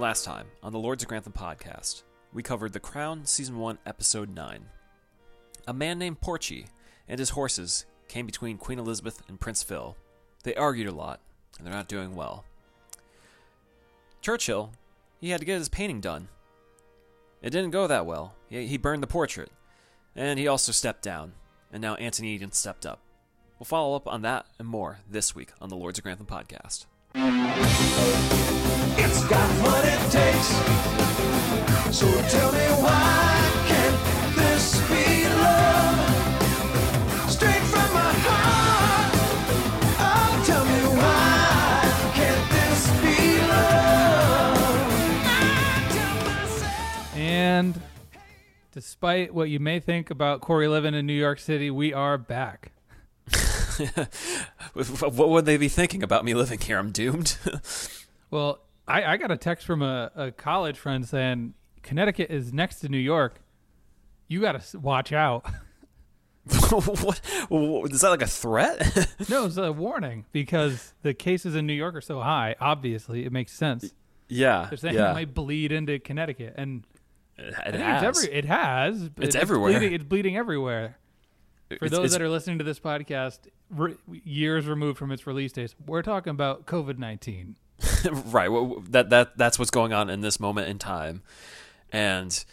Last time on the Lords of Grantham podcast, we covered The Crown Season 1, Episode 9. A man named Porchy and his horses came between Queen Elizabeth and Prince Phil. They argued a lot, and they're not doing well. Churchill, he had to get his painting done. It didn't go that well. He, he burned the portrait, and he also stepped down, and now Anthony Eden stepped up. We'll follow up on that and more this week on the Lords of Grantham podcast. It's got what it takes. So tell me why can't this be love? Straight from my heart. Oh, tell me why can't this be love? I tell myself. And despite what you may think about Corey living in New York City, we are back. what would they be thinking about me living here? I'm doomed. Well, I, I got a text from a, a college friend saying Connecticut is next to New York. You got to watch out. what? Is that like a threat? no, it's a warning because the cases in New York are so high. Obviously, it makes sense. yeah, They're saying yeah. it might bleed into Connecticut, and It, it has. It's, every, it has. but It's everywhere. Bleeding, it's bleeding everywhere. For It's- those it's- that are listening to this podcast, re- years removed from its release dates, we're talking about COVID nineteen. right. Well, that that that's what's going on in this moment in time, and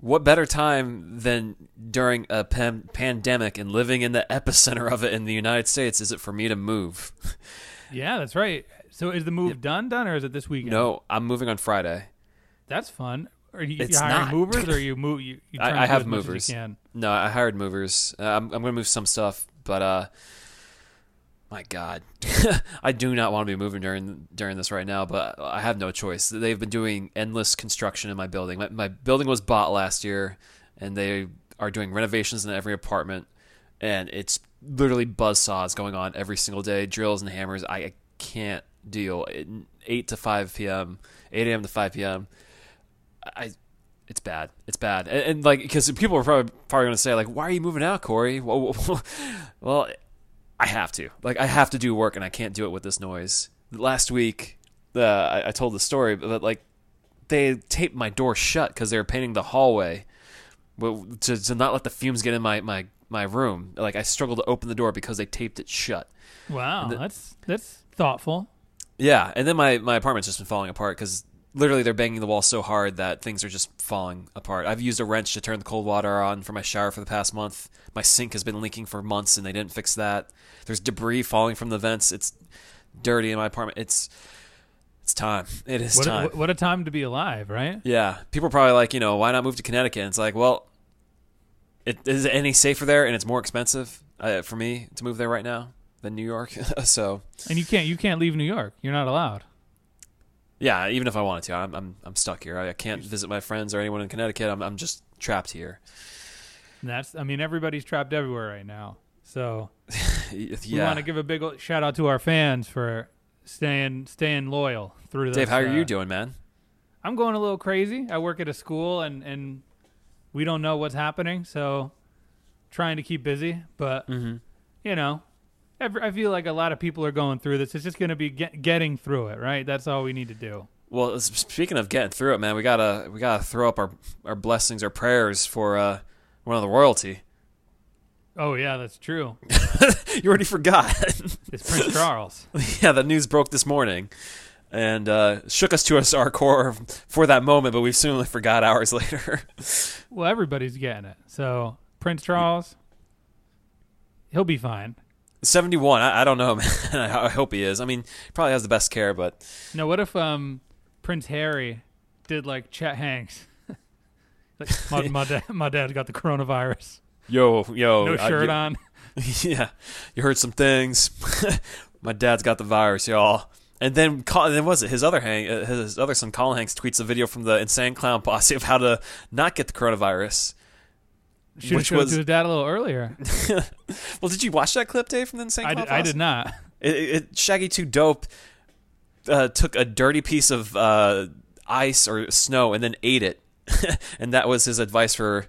what better time than during a pan- pandemic and living in the epicenter of it in the United States is it for me to move? Yeah, that's right. So is the move done, done, or is it this weekend? no, I'm moving on Friday. that's fun. Are you, It's you hiring not. movers, or you move? You, you I, I have as much as movers. No, I hired movers. Uh, I'm I'm gonna move some stuff, but uh, my God, I do not want to be moving during during this right now. But I have no choice. They've been doing endless construction in my building. My, my building was bought last year, and they are doing renovations in every apartment, and it's literally buzz saws going on every single day, drills and hammers. I, can't deal. It, Eight to five p.m., eight a.m. to five p.m. I it's bad. It's bad. And, and like because people are probably probably going to say like, "Why are you moving out, Corey?" Well, well, I have to. Like I have to do work, and I can't do it with this noise. Last week, uh, I, I told the story, but like they taped my door shut because they were painting the hallway, well, to to not let the fumes get in my my my room. Like I struggled to open the door because they taped it shut. Wow, the- that's that's thoughtful. Yeah, and then my my apartment's just been falling apart because literally they're banging the wall so hard that things are just falling apart. I've used a wrench to turn the cold water on for my shower for the past month. My sink has been leaking for months and they didn't fix that. There's debris falling from the vents. It's dirty in my apartment. It's it's time. It is What time. a, what a time to be alive, right? Yeah, people are probably like, you know, why not move to Connecticut? And it's like, well, it is it any safer there, and it's more expensive uh, for me to move there right now than New York. so And you can't you can't leave New York. You're not allowed. Yeah, even if I wanted to, I'm I'm, I'm stuck here. I, I can't visit my friends or anyone in Connecticut. I'm I'm just trapped here. And that's I mean everybody's trapped everywhere right now. So yeah, we want to give a big shout out to our fans for staying staying loyal through this. Dave, how are uh, you doing, man? I'm going a little crazy. I work at a school and and we don't know what's happening, so trying to keep busy. But Mm-hmm. you know, every, I feel like a lot of people are going through this. It's just going to be get, getting through it, right? That's all we need to do. Well, speaking of getting through it, man, we gotta we gotta throw up our our blessings, our prayers for uh, one of the royalty. Oh yeah, that's true. you already forgot. It's Prince Charles. yeah, the news broke this morning, and uh, shook us to us our core for that moment, but we soon forgot hours later. Well, everybody's getting it. So Prince Charles, he'll be fine. Seventy one. I, I don't know, man. I, I hope he is. I mean, he probably has the best care, but Now, what if um Prince Harry did like Chet Hanks? like my my, dad, my dad got the coronavirus. yo, yo, No I- shirt you- on. yeah, you heard some things. My dad's got the virus, y'all. And then, then was it his other hang, uh, his other son, Colin Hanks, tweets a video from the Insane Clown Posse of how to not get the coronavirus. Should have Which was- to his dad a little earlier. Well, did you watch that clip, Dave, from the Insane I Clown did, I did not. It, it, Shaggy Two Dope uh, took a dirty piece of uh, ice or snow and then ate it, and that was his advice for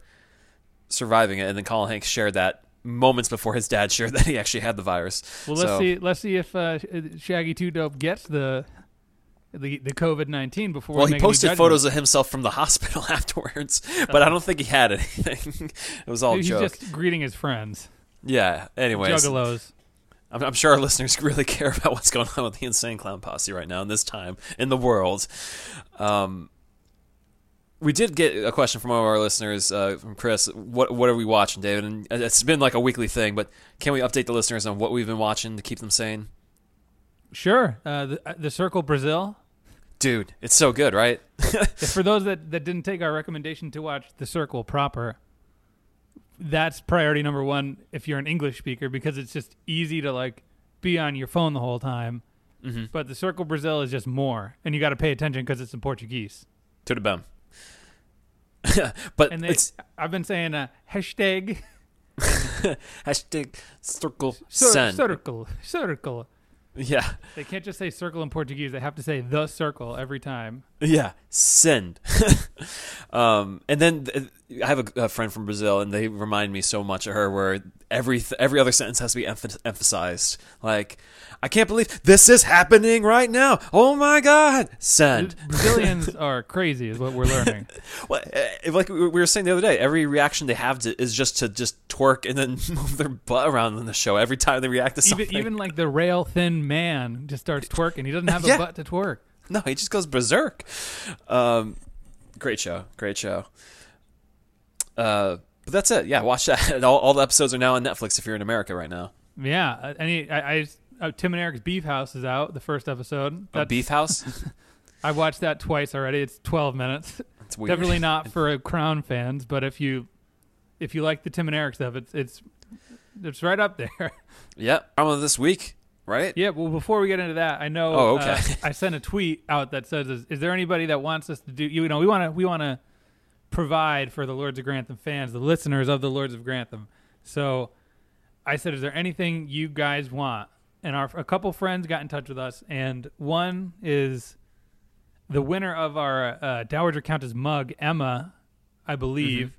surviving it. And then Colin Hanks shared that moments before his dad shared that he actually had the virus. Well, let's So- see. Let's see if uh, Shaggy Two Dope gets the the the COVID nineteen before. Well, we he posted photos of himself from the hospital afterwards, but I don't think he had anything. it was all He's joke. just greeting his friends, Yeah. Anyways, juggalos. I'm, I'm sure our listeners really care about what's going on with the Insane Clown Posse right now in this time in the world. Um, we did get a question from one of our listeners, uh, from Chris. What what are we watching, David? And it's been like a weekly thing, but can we update the listeners on what we've been watching to keep them sane? Sure, uh, the, uh, the Circle Brazil. Dude, it's so good, right? For those that, that didn't take our recommendation to watch The Circle proper, that's priority number one if you're an English speaker because it's just easy to like be on your phone the whole time. mm-hmm. But The Circle Brazil is just more, and you got to pay attention because it's in Portuguese. Tudo bem. but And they, it's I've been saying uh, hashtag hashtag circle cir- send. circle circle. Yeah. They can't just say circle in Portuguese. They have to say the circle every time. Yeah, send. um, and then th- I have a, a friend from Brazil, and they remind me so much of her, where every th- every other sentence has to be emph- emphasized. Like, I can't believe this is happening right now. Oh my God, send. Brazilians are crazy, is what we're learning. Well, eh, like we were saying the other day, every reaction they have to, is just to just twerk and then move their butt around in the show every time they react to something. even even like the rail thin man just starts twerking. He doesn't have a Yeah. butt to twerk. No, he just goes berserk. Um, great show, great show. Uh, but that's it. Yeah, watch that. All, all the episodes are now on Netflix if you're in America right now. Yeah, uh, any I, I uh, Tim and Eric's Beef House is out. The first episode. Oh, Beef House. I watched that twice already. It's twelve minutes. It's weird. Definitely not for Crown fans, but if you if you like the Tim and Eric stuff, it's it's it's right up there. Yep. Drama of this week, right? yeah. Well, before we get into that, I know. Oh, okay. uh, I sent a tweet out that says, "Is, is there anybody that wants us to do? You know, we want to we want to provide for the Lords of Grantham fans, the listeners of the Lords of Grantham. So I said, "Is there anything you guys want?" And our a couple friends got in touch with us, and one is the winner of our uh, Dowager Countess mug, Emma, I believe,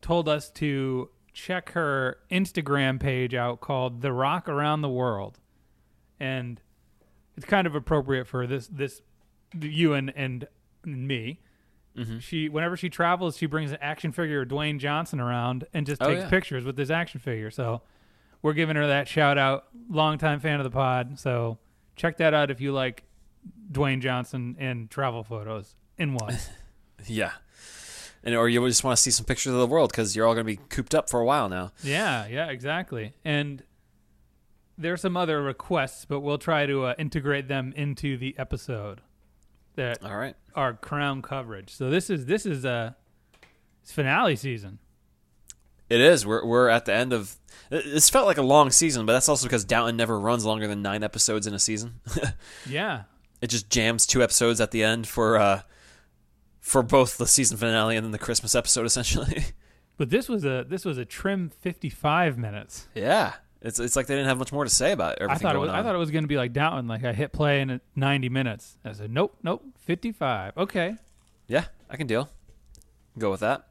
told us to check her Instagram page out called "The Rock Around the World," and it's kind of appropriate for this this you and and me. Mm-hmm. She whenever she travels, she brings an action figure of Dwayne Johnson around and just Oh, takes yeah. pictures with this action figure. So we're giving her that shout out. Longtime fan of the pod. So check that out if you like Dwayne Johnson and travel photos in one. Yeah. And or you just want to see some pictures of the world because you're all going to be cooped up for a while now. yeah, yeah, exactly. And there's some other requests, but we'll try to uh, integrate them into the episode that All right. our crown coverage. So this is this is uh it's finale season. It is. We're we're at the end of. This felt like a long season, but that's also because Downton never runs longer than nine episodes in a season. Yeah. it just jams two episodes at the end for uh for both the season finale and then the Christmas episode, essentially. But this was a this was a trim 55 minutes. yeah. It's it's like they didn't have much more to say about everything I thought it was on. I thought it was going to be like Downton like I hit play in 90 minutes. I said nope, nope, 55. Okay. yeah, I can deal. Go with that.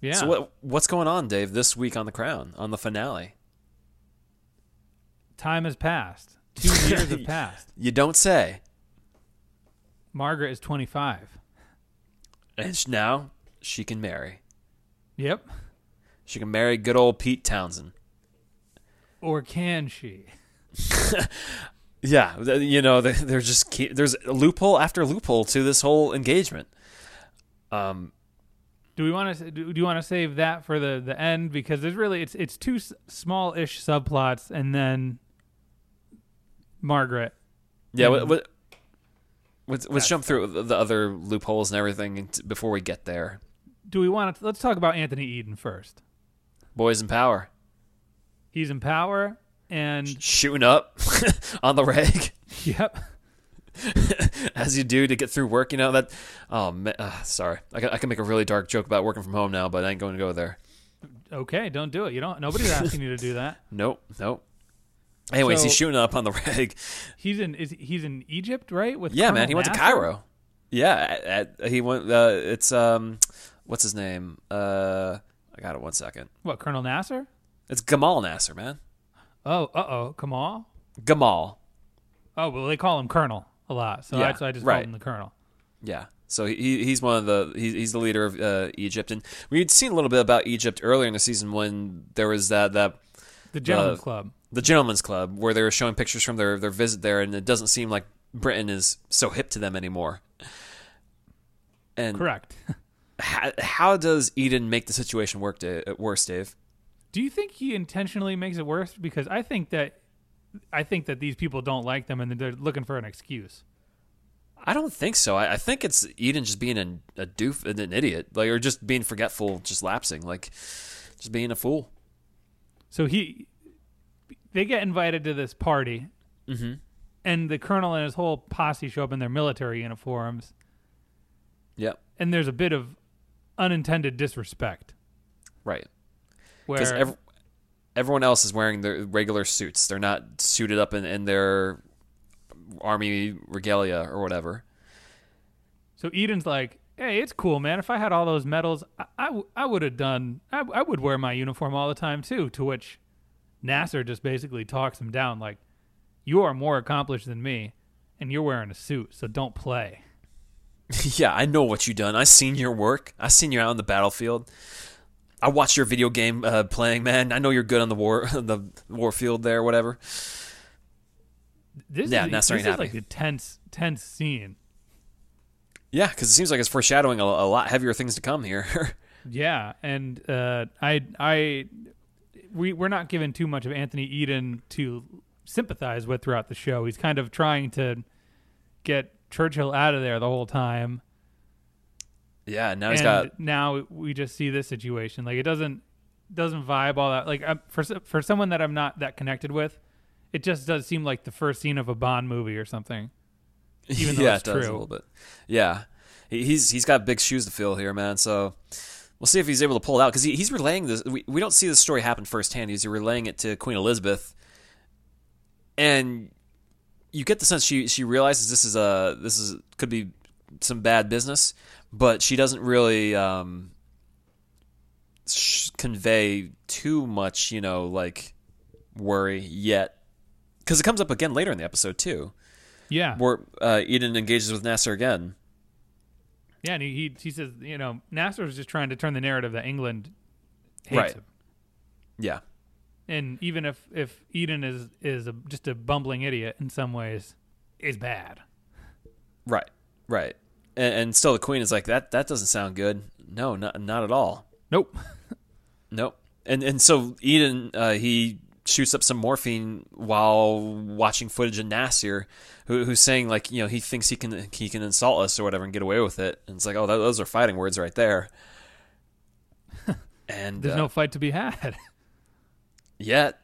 Yeah. So what what's going on, Dave, this week on the Crown on the finale? Time has passed. 2 years have passed. You don't say. Margaret is 25. And now she can marry. Yep. She can marry good old Pete Townsend. Or can she? Yeah, you know, they- they're just keep, there's loophole after loophole to this whole engagement. Um, Do we want to do, do you want to save that for the the end because there's really it's it's two s- small-ish subplots and then Margaret. yeah, what, what, let's, let's jump through the, the other loopholes and everything before we get there. Do we want to let's talk about Anthony Eden first. Boys in power, He's in power and shooting up on the reg yep. as you do to get through work. You know that. Oh, man, uh, sorry, I can, I can make a really dark joke about working from home now, but I ain't going to go there. Okay, don't do it. You don't nobody's asking you to do that. Nope, nope. Anyways, he's shooting up on the reg. He's in is he's in Egypt, right? With Yeah, Colonel man, he went to Cairo. Yeah, at, at- he went. Uh, it's um, what's his name? Uh, I got it. One second. What, Colonel Nasser? It's Gamal Nasser, man. Oh, uh-oh, Gamal. Gamal. Oh, well they call him Colonel. a lot. So Yeah, that's why I just right. called him the Colonel. Yeah. So he he's one of the he, he's the leader of uh, Egypt, and we'd seen a little bit about Egypt earlier in the season when there was that that The Gentleman's Uh, Club. the Gentleman's Club where they were showing pictures from their their visit there, and it doesn't seem like Britain is so hip to them anymore. And Correct. how, how does Eden make the situation work Da- worse, Dave? Do you think he intentionally makes it worse? Because I think that I think that these people don't like them and they're looking for an excuse. I don't think so. I, I think it's Eden just being an, a doof, and an idiot, like or just being forgetful, just lapsing, like just being a fool. So he, they get invited to this party, Mm-hmm. and the colonel and his whole posse show up in their military uniforms, Yep. and there's a bit of unintended disrespect. Right. Because ev- everyone else is wearing their regular suits. They're not suited up in, in their army regalia or whatever. so Eden's like, "Hey, it's cool, man. If I had all those medals, I, I, w- I would have done. I, I would wear my uniform all the time too." To which Nasser just basically talks him down, like, "You are more accomplished than me, and you're wearing a suit, so don't play." yeah, I know what you done. I seen your work. I seen you out on the battlefield. I watched your video game uh, playing, man. I know you're good on the war the war field there, whatever. This Yeah, is, this is like a tense, tense scene. Yeah, because it seems like it's foreshadowing a, a lot heavier things to come here. Yeah, and uh, I, I, we we're not given too much of Anthony Eden to sympathize with throughout the show. He's kind of trying to get Churchill out of there the whole time. Yeah, now he's and got now we just see this situation. Like it doesn't doesn't vibe all that. Like i for for someone that I'm not that connected with, it just does seem like the first scene of a Bond movie or something. even though yeah, it's it does true. a little bit. Yeah, he, he's he's got big shoes to fill here, man. So we'll see if he's able to pull it out because he, he's relaying this. We, we don't see the story happen firsthand. He's relaying it to Queen Elizabeth, and you get the sense she she realizes this is a this is could be some bad business, but she doesn't really um, sh- convey too much, you know, like worry yet. Because it comes up again later in the episode too Yeah, where uh, Eden engages with Nasser again. yeah. And he, he he says, you know, Nasser is just trying to turn the narrative that England hates Right. him. Yeah, and even if if Eden is is a, just a bumbling idiot in some ways, is bad. right, right. And, and still, the Queen is like that. That doesn't sound good. No, not not at all. Nope. Nope. And and so Eden uh, he shoots up some morphine while watching footage of Nasser, who, who's saying like you know he thinks he can he can insult us or whatever and get away with it. And it's like oh that, those are fighting words right there. and There's uh, no fight to be had. yet.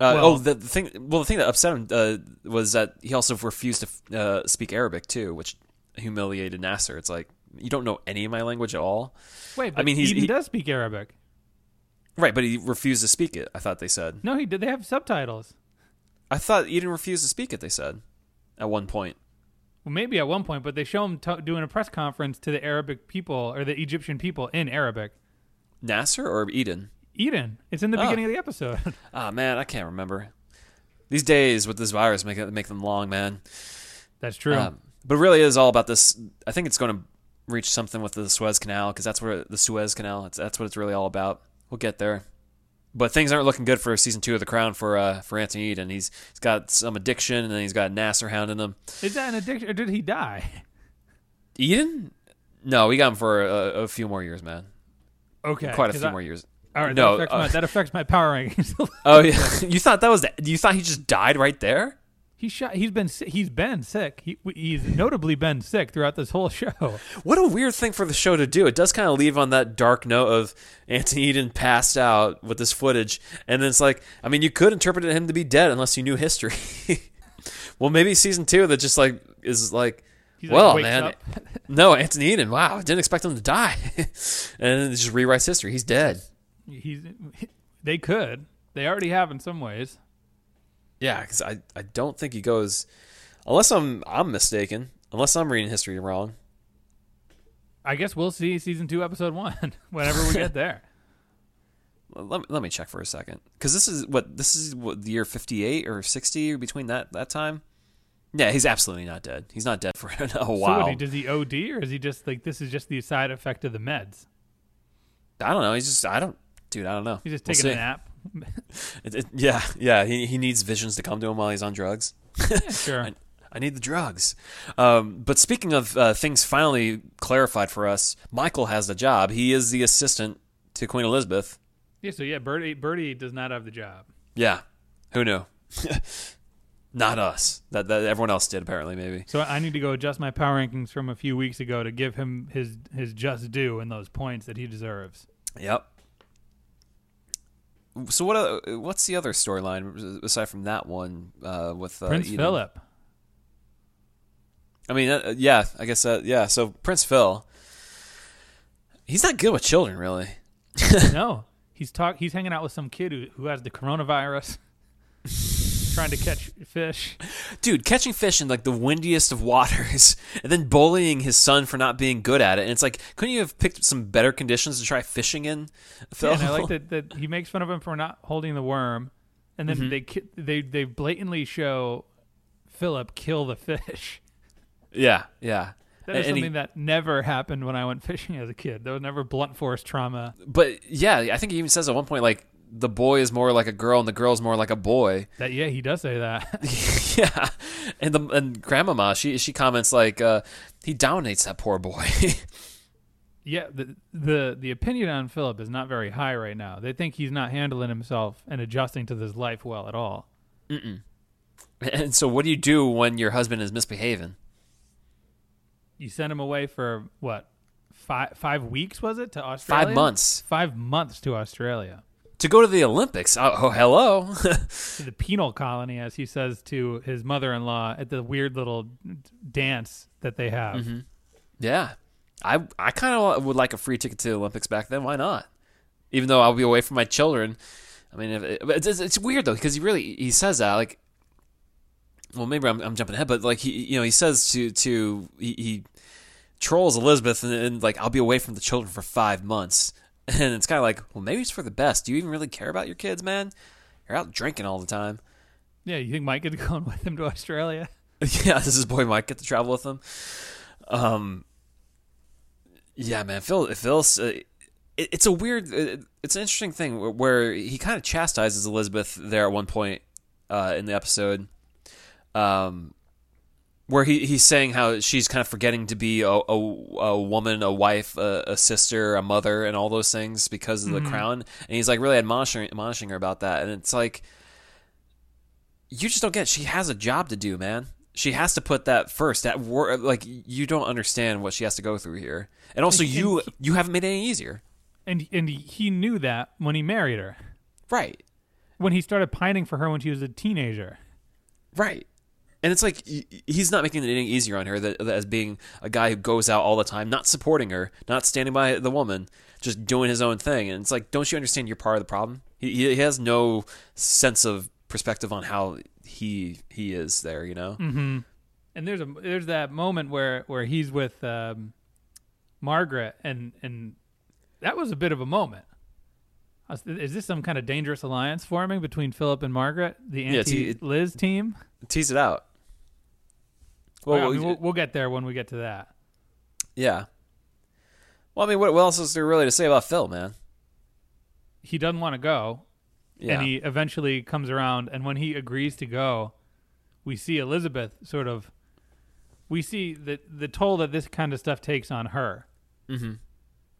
Uh, Well- oh, the, the thing. Well, the thing that upset him uh, was that he also refused to uh, speak Arabic too, which humiliated Nasser. It's like you don't know any of my language at all, Wait, but mean, he's- Eden he- does speak Arabic. right? But he refused to speak it. I thought they said. No, he did. They have subtitles. I thought Eden refused to speak it. They said at one point. Well, maybe at one point, but they show him t- doing a press conference to the Arabic people or the Egyptian people in Arabic. Nasser or Eden? Eden. It's in the Oh. beginning of the episode. Ah man, I can't remember. These days with this virus make it make them long, man. That's true. Um, but it really is all about this. I think it's going to reach something with the Suez Canal because that's where the Suez Canal. It's, that's what it's really all about. We'll get there. But things aren't looking good for season two of The Crown for uh, for Anthony Eden. He's he's got some addiction and then he's got Nasser hounding him. Is that an addiction, or did he die? Eden? No, we got him for a, a few more years, man. Okay, Quite a few I- more years. All right, No, that, affects uh, my, that affects my power rankings. Oh yeah, you thought that was the, you thought he just died right there? He shot. He's been. He's been sick. He, he's notably been sick throughout this whole show. What a weird thing for the show to do. It does kind of leave on that dark note of Anthony Eden passed out with this footage, and then it's like, I mean, you could interpret him to be dead unless you knew history. well, maybe season two that just like is like, He's well, like, man, no, Anthony Eden. Wow, I didn't expect him to die, and then it just rewrites history. He's dead. He's. They could. They already have in some ways. Yeah, because I, I don't think he goes, unless I'm I'm mistaken, unless I'm reading history wrong. I guess we'll see season two, episode one, whenever we get there. Let me, let me check for a second because this is what this is what the year 58 or 60 between that that time Yeah, he's absolutely not dead. He's not dead for a So while. what, he- does he OD or is he just like this is just the side effect of the meds? I don't know. He's just I don't, dude. I don't know. He's just We'll taking a nap. It, it, yeah, yeah. He he needs visions to come to him while he's on drugs. Yeah, sure. I, I need the drugs. Um, but speaking of uh, things finally clarified for us, Michael has the job. He is the assistant to Queen Elizabeth. yeah. So yeah, Birdie Birdie does not have the job. Yeah, who knew? Not us. That, that everyone else did apparently. Maybe. So I need to go adjust my power rankings from a few weeks ago to give him his his just due and those points that he deserves. Yep. So what? Uh, what's the other storyline aside from that one uh, with uh, Prince Eden? Philip. I mean, uh, yeah, I guess uh, yeah. So Prince Phil, he's not good with children, really. no, he's talk. He's hanging out with some kid who who has the coronavirus, trying to catch fish. Dude, catching fish in like the windiest of waters, and then bullying his son for not being good at it. And it's like, couldn't you have picked some better conditions to try fishing in, Phil? Yeah, and I like that, that he makes fun of him for not holding the worm, and then Mm-hmm. they they they blatantly show Philip kill the fish. yeah, yeah. That is And he- something that never happened when I went fishing as a kid. There was never blunt force trauma. but yeah, I think he even says at one point like the boy is more like a girl and the girl is more like a boy. That yeah, he does say that. yeah, and the and grandmama she she comments like uh, he dominates that poor boy. yeah, the the the opinion on Philip is not very high right now. They think he's not handling himself and adjusting to this life well at all. and so, what do you do when your husband is misbehaving? You send him away for what? Five five weeks was it to Australia? Five months Five months to Australia. To go to the Olympics. Oh, oh hello. to the penal colony, as he says to his mother-in-law at the weird little dance that they have. Mm-hmm. yeah, I I kind of would like a free ticket to the Olympics back then. Why not? Even though I'll be away from my children. I mean, if it, it's, it's, it's weird though because he really he says that like. Well, maybe I'm, I'm jumping ahead, but like he, you know, he says to to he, he trolls Elizabeth and, and like I'll be away from the children for five months, and it's kind of like, well, maybe it's for the best. Do you even really care about your kids, man? You're out drinking all the time. Yeah, you think Mike is going with him to Australia? yeah, this is boy Mike get to travel with him. Um, yeah, man, Phil, Phil's. Uh, it, it's a weird, it, it's an interesting thing where, where he kind of chastises Elizabeth there at one point uh, in the episode, um, where he he's saying how she's kind of forgetting to be a, a, a woman, a wife, a, a sister, a mother, and all those things because of the mm-hmm. crown, and he's like really admonishing admonishing her about that, and it's like you just don't get. It. She has a job to do, man. She has to put that first. That wor- like you don't understand what she has to go through here, and also And- you you haven't made it any easier, And and he knew that when he married her. right? When he started pining for her when she was a teenager. Right. And it's like he's not making it any easier on her that, that as being a guy who goes out all the time, not supporting her, not standing by the woman, just doing his own thing. And it's like, don't you understand you're part of the problem? He, he has no sense of perspective on how he he is there. You know? And there's a there's that moment where where he's with um, Margaret and and that was a bit of a moment. Was- Is this some kind of dangerous alliance forming between Philip and Margaret, the Yeah, anti Liz team? Tease it out. Well, Well, I mean, we'll, we'll get there when we get to that. yeah. Well, I mean, what, what else is there really to say about Phil, man? He doesn't want to go, Yeah. and he eventually comes around. And when he agrees to go, we see Elizabeth sort of. We see the the toll that this kind of stuff takes on her. mm-hmm.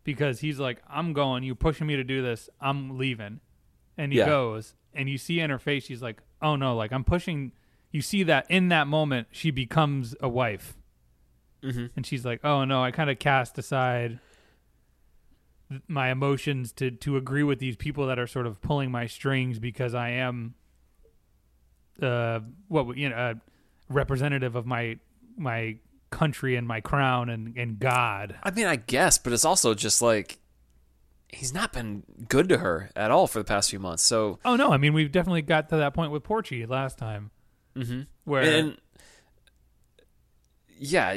because he's like, I'm going, you're pushing me to do this, I'm leaving. And he Yeah. goes, and you see in her face, she's like, oh no, like I'm pushing. You see that in that moment, she becomes a wife. Mhm. And she's like, oh no, I kind of cast aside my emotions to, to agree with these people that are sort of pulling my strings because I am, uh, what, you know, a representative of my, my country and my crown and, and God. I mean, I guess, but it's also just like he's not been good to her at all for the past few months. So, Oh no, I mean we've definitely got to that point with Porchy last time, Mhm. where and yeah,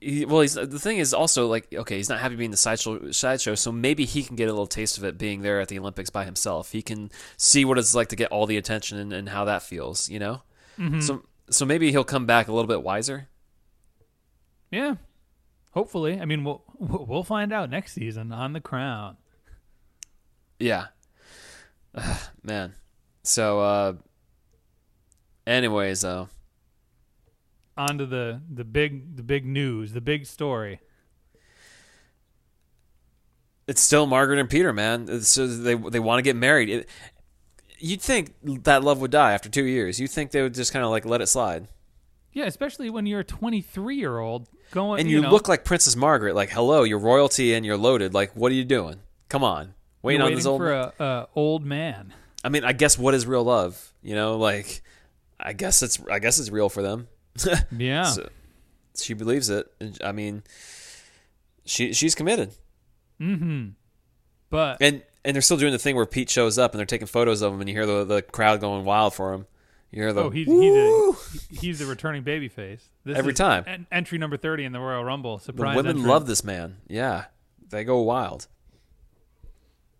he, well, he's the thing is also like okay, he's not happy being the sideshow sideshow, so maybe he can get a little taste of it being there at the Olympics by himself. He can see what it's like to get all the attention and, and how that feels, you know. So so maybe he'll come back a little bit wiser. Yeah. Hopefully. I mean, we'll we'll find out next season on the Crown. Yeah. Ugh, man. So uh anyways though. On to the the big the big news, the big story. It's still Margaret and Peter, man. So they they want to get married. It, you'd think that love would die after 2 years. You'd think they would just kind of like let it slide. Yeah, especially when you're a 23 year old going And you, know, look like Princess Margaret. Like, hello, you're royalty and you're loaded. Like, what are you doing? Come on, waiting you're on this old. for a, a old man. I mean, I guess what is real love? You know, like, I guess it's I guess it's real for them. Yeah. So, she believes it. I mean, she she's committed, mm-hmm. But and and they're still doing the thing where Pete shows up and they're taking photos of him, and you hear the the crowd going wild for him. You hear the oh, he's "Woo!" he's a, he's the returning babyface. This Every time. en- entry number 30 in the Royal Rumble. the women entrant. love this man. Yeah, they go wild.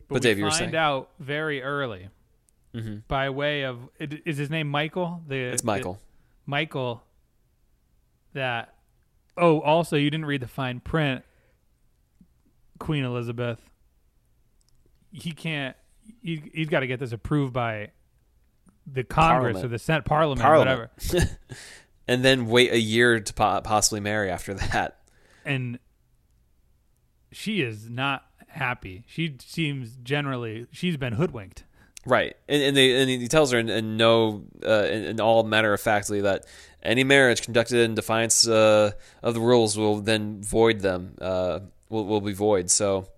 But, But Dave, you were find saying? out very early Mhm. by way of is his name Michael? The It's the- Michael. Michael. That. Oh, also you didn't read the fine print. Queen Elizabeth. He can't. He, he's got to get this approved by the Congress Parliament. or the Senate, Parliament, Parliament. whatever. and then wait a year to po- possibly marry after that. and she is not happy. She seems generally she's been hoodwinked. Right, and and, they, and he tells her in, in no, uh, in, in all matter of factly that any marriage conducted in defiance uh, of the rules will then void them, uh, will will be void. So,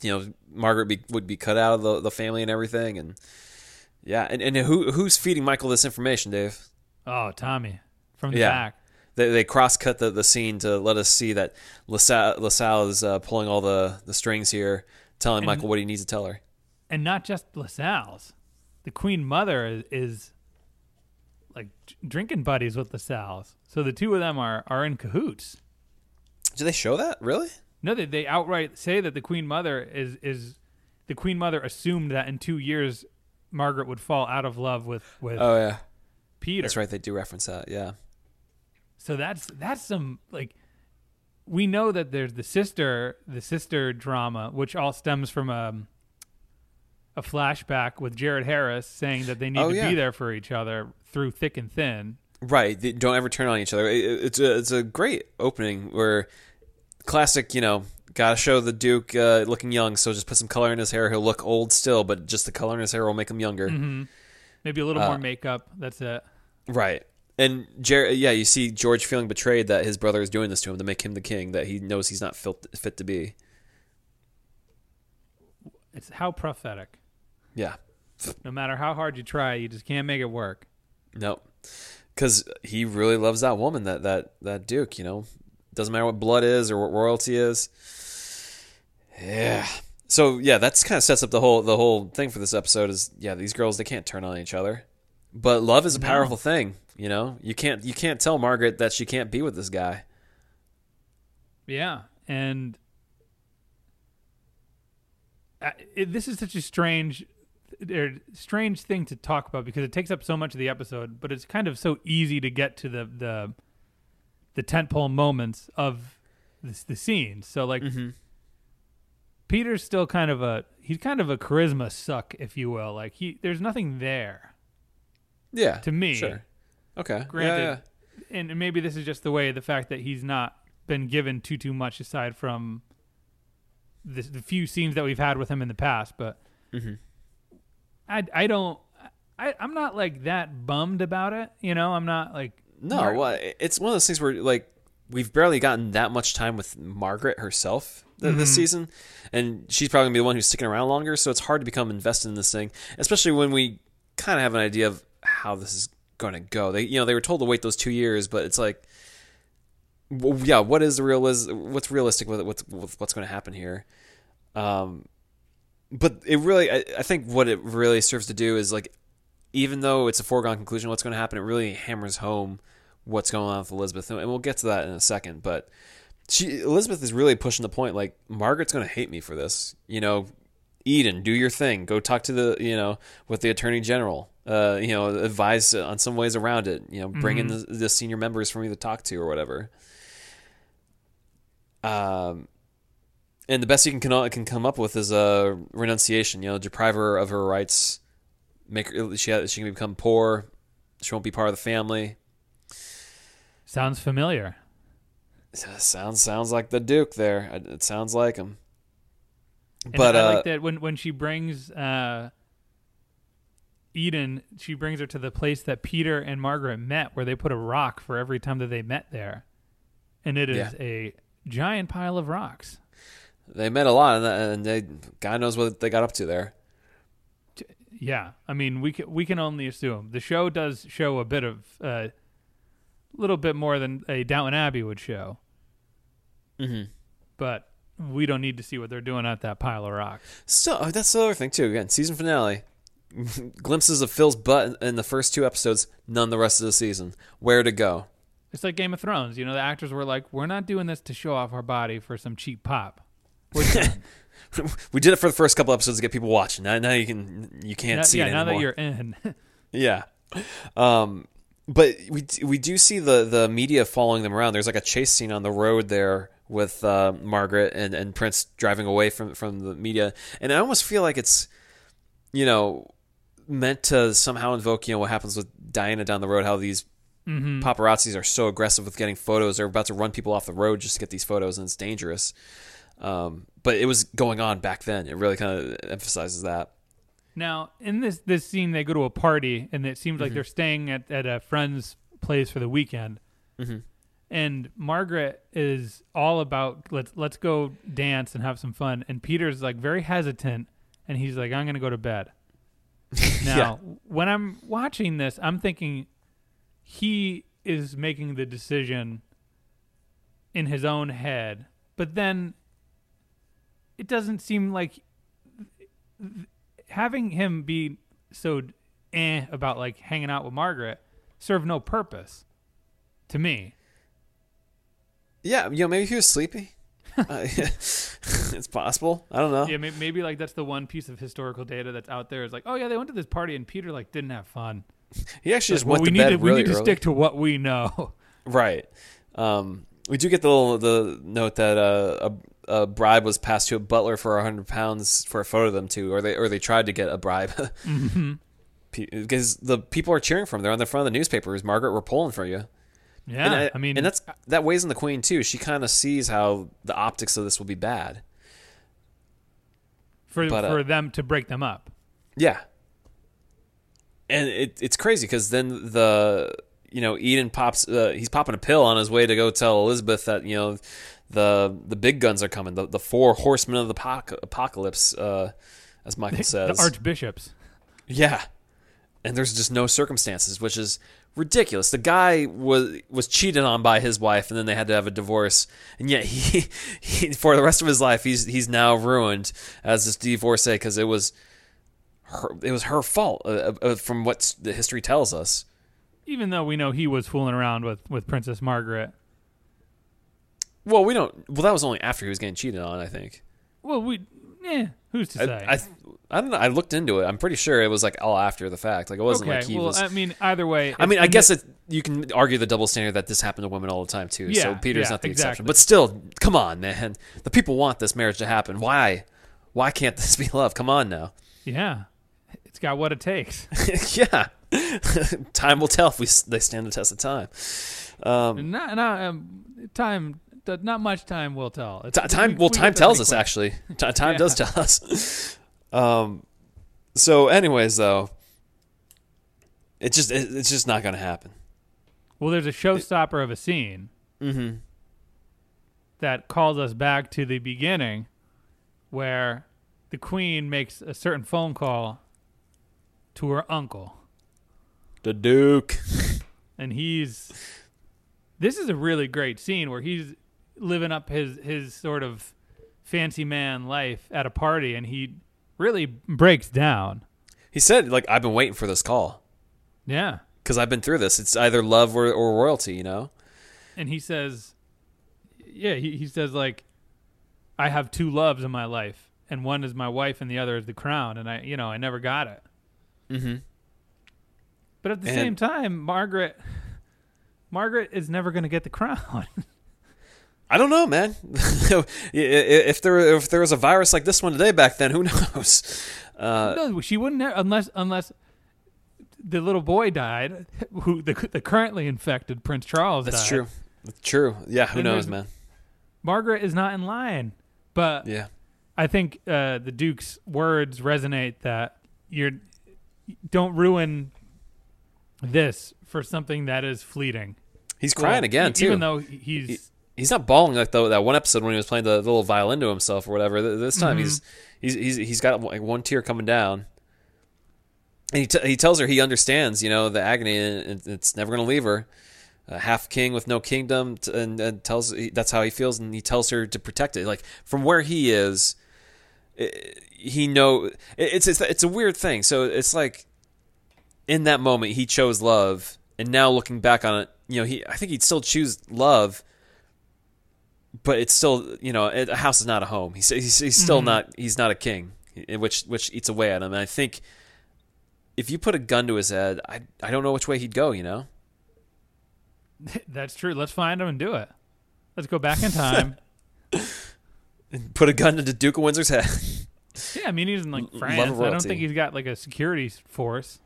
you know, Margaret be, would be cut out of the, the family and everything, and yeah, and, and who who's feeding Michael this information, Dave? Oh, Tommy from the Yeah. back. They, they cross cut the, the scene to let us see that LaSalle, LaSalle is uh, pulling all the, the strings here, telling And- Michael what he needs to tell her. And not just LaSalle's. The Queen Mother is, is like drinking buddies with LaSalle's. So the two of them are, are in cahoots. Do they show that really? No, they, they outright say that the Queen Mother is is the Queen Mother assumed that in two years Margaret would fall out of love with with Oh yeah, Peter. that's right. They do reference that. Yeah. So that's that's some like we know that there's the sister the sister drama, which all stems from um, a flashback with Jared Harris saying that they need Oh, to yeah. be there for each other through thick and thin. Right. They don't ever turn on each other. It- it- It's a it's a great opening where classic. You know, gotta show the Duke uh, looking young, so just put some color in his hair. He'll look old still, but just the color in his hair will make him younger. Mm-hmm. Maybe a little Uh, more makeup. That's it. Right. And Jared, yeah, you see George feeling betrayed that his brother is doing this to him to make him the king that he knows he's not fit, fit to be. It's how prophetic. Yeah. No matter how hard you try, you just can't make it work. Nope. Because he really loves that woman, that that that Duke. You know, doesn't matter what blood is or what royalty is. Yeah. So yeah, that's kind of sets up the whole the whole thing for this episode. Is yeah, these girls they can't turn on each other, but love is a No. powerful thing. You know, you can't you can't tell Margaret that she can't be with this guy. Yeah, and uh, it, this is such a strange, er, strange thing to talk about because it takes up so much of the episode. But it's kind of so easy to get to the the the tentpole moments of this, the scene. So like, Peter's still kind of a he's kind of a charisma suck, if you will. Like he there's nothing there, Yeah. To me. Sure. Okay. Granted, Yeah, yeah. and maybe this is just the way the fact that he's not been given too too much aside from the, the few scenes that we've had with him in the past but Mhm. I, I don't I, I'm not like that bummed about it you know I'm not like No, Mar- well, it's one of those things where like we've barely gotten that much time with Margaret herself th- this season, and she's probably gonna be the one who's sticking around longer. So it's hard to become invested in this thing, especially when we kind of have an idea of how this is going to go. They, you know, they were told to wait those two years, but it's like, well, yeah, what is the real is what's realistic with? What's with what's going to happen here? Um, but it really, I, I think what it really serves to do is like even though it's a foregone conclusion what's going to happen, it really hammers home what's going on with Elizabeth, and we'll get to that in a second. But she Elizabeth is really pushing the point. Like Margaret's going to hate me for this. You know, Eden, do your thing. Go talk to the you know with the attorney general. Uh, you know, advise on some ways around it. You know, bring in Mm-hmm. the, the senior members for me to talk to or whatever. Um, and the best you can can, can come up with is a renunciation. You know, deprive her of her rights, make her, she she can become poor. She won't be part of the family. Sounds familiar. Sounds sounds like the Duke there. It sounds like him. And But I uh, like that when when she brings uh, Eden, she brings her to the place that Peter and Margaret met, where they put a rock for every time that they met there, and it is Yeah. a giant pile of rocks. They met a lot, and, and they God knows what they got up to there. Yeah, I mean we can we can only assume the show does show a bit of a uh, little bit more than a Downton Abbey would show, Mm-hmm. but we don't need to see what they're doing at that pile of rocks. So oh, that's the other thing too. Again, season finale, glimpses of Phil's butt in the first two episodes. None the rest of the season. Where to go? It's like Game of Thrones. You know, the actors were like, "We're not doing this to show off our body for some cheap pop." We did it for the first couple episodes to get people watching. Now, now you can you can't Now- see yeah, it now that you're in, Yeah. Um, but we we do see the the media following them around. There's like a chase scene on the road there with uh, Margaret and, and Prince driving away from from the media, and I almost feel like it's you know meant to somehow invoke you know what happens with Diana down the road. How these paparazzis are so aggressive with getting photos. They're about to run people off the road just to get these photos, and it's dangerous. Um, but it was going on back then. It really kind of emphasizes that. now in this this scene, they go to a party, and it seems Mm-hmm. like they're staying at at a friend's place for the weekend. Mm-hmm. And Margaret is all about let's let's go dance and have some fun. And Peter's like very hesitant, and he's like, "I'm gonna go to bed." Now, when I'm watching this, I'm thinking he is making the decision in his own head, but then it doesn't seem like having him be so eh about like hanging out with Margaret served no purpose to me. Yeah, you know, maybe he was sleepy. uh, it's possible. I don't know. Yeah, maybe, maybe like that's the one piece of historical data that's out there is like, oh yeah, they went to this party and Peter like didn't have fun. He actually just Like, well, went we to need bed to really we need to early. stick to what we know. right. Um, we do get the little, the note that uh, a, bribe was passed to a butler for a hundred pounds for a photo of them too, or they or they tried to get a bribe. Mm-hmm. Because the people are cheering for him. They're on the front of the newspapers. Margaret, we're pulling for you. yeah, and I, mean, and that's that weighs in the queen too. She kind of sees how the optics of this will be bad. for but, uh, for them to break them up. Yeah. And it, it's crazy because then the you know Eden pops uh, he's popping a pill on his way to go tell Elizabeth that you know the the big guns are coming the the four horsemen of the apoc- apocalypse uh, as Michael says the archbishops. yeah and there's just no circumstances which is ridiculous the guy was was cheated on by his wife and then they had to have a divorce and yet he, he for the rest of his life he's he's now ruined as this divorcee because it was her it was her fault uh, uh, from what the history tells us Even though we know he was fooling around with with Princess Margaret. Well we don't well that was only after he was getting cheated on i think Well, we Yeah, who's to I, say? I I don't know I looked into it I'm pretty sure it was like all after the fact like it wasn't okay, like he well, was I mean, either way. I mean, I guess it, you can argue the double standard that this happened to women all the time too. Yeah, so Peter's yeah, not the exception, but still, come on, man. The people want this marriage to happen. Why? Why can't this be love? Come on now. yeah, it's got what it takes. yeah, time will tell if we they stand the test of time. Um, not, not um, time. Not much time will tell. It's, Ti time we- well, we time tells us quick. actually. Ti- time Yeah. does tell us. Um, so, anyways, though, it just it, it's just not going to happen. Well, there's a showstopper of a scene Mm-hmm. that calls us back to the beginning, where the queen makes a certain phone call to her uncle, The Duke. and he's. This is a really great scene where he's living up his his sort of fancy man life at a party, and he really breaks down. He said, "Like I've been waiting for this call." Yeah. because I've been through this. It's either love or, or royalty, you know. and he says yeah he, he says like i have two loves in my life and one is my wife and the other is the crown and i you know i never got it Mm-hmm. But at the And- same time, Margaret Margaret is never going to get the crown. I don't know, man. if there if there was a virus like this one today back then, who knows? Uh, no, she wouldn't have, unless unless the little boy died, who the the currently infected Prince Charles died. that's died. true. That's true. Yeah, who knows, man? Margaret is not in line. But Yeah. I think uh, the Duke's words resonate that you're don't ruin this for something that is fleeting. He's crying Well, again too. Even though he's He- he's not bawling like the, that one episode when he was playing the, little violin to himself or whatever. This time Mhm. he's he's he's he's got like one tear coming down, and he t- he tells her he understands, you know, the agony and it's never going to leave her. A half king with no kingdom, t- and, and tells he, that's how he feels, and he tells her to protect it. Like from where he is, i he know it- it's it's it's a weird thing. So it's like in that moment he chose love, and now looking back on it, you know, he I think he'd still choose love but it's still you know a house is not a home. He's he's, he's still Mhm. not he's not a king, which which eats away at him. And I think if you put a gun to his head, I I don't know which way he'd go. You know, that's true. Let's find him and do it. Let's go back in time. and put a gun into Duke of Windsor's head. yeah, I mean he's in like France. I don't think he's got like a security force.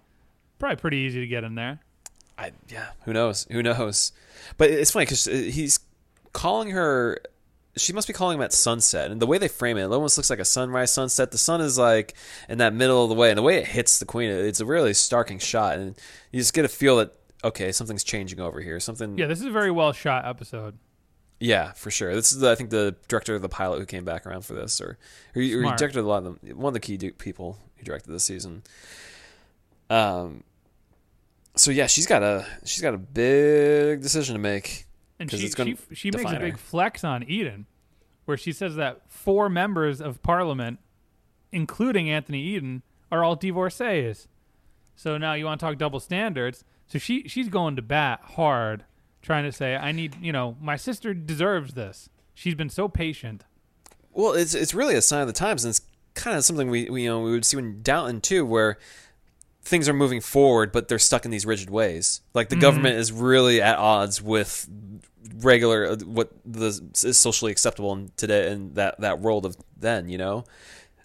Probably pretty easy to get in there. I yeah, who knows? Who knows? But it's funny because he's calling her. She must be calling him at sunset, and the way they frame it, it almost looks like a sunrise, sunset. The sun is like in that middle of the way, and the way it hits the queen, it's a really starking shot, and you just get a feel that okay, something's changing over here. Something, Yeah, this is a very well shot episode. Yeah, for sure. This is, I think, the director of the pilot who came back around for this, or or he, or directed a lot of them. One of the key people who directed this season. Um. So yeah, she's got a she's got a big decision to make. And she she, she makes a big her. flex on Eden, where she says that four members of Parliament, including Anthony Eden, are all divorcees. So now you want to talk double standards? So she she's going to bat hard, trying to say, I need you know my sister deserves this. She's been so patient. Well, it's it's really a sign of the times, and it's kind of something we, we you know we would see in Downton too, where things are moving forward, but they're stuck in these rigid ways. Like the government is really at odds with regular uh, what the is socially acceptable in today in that that world of then, you know.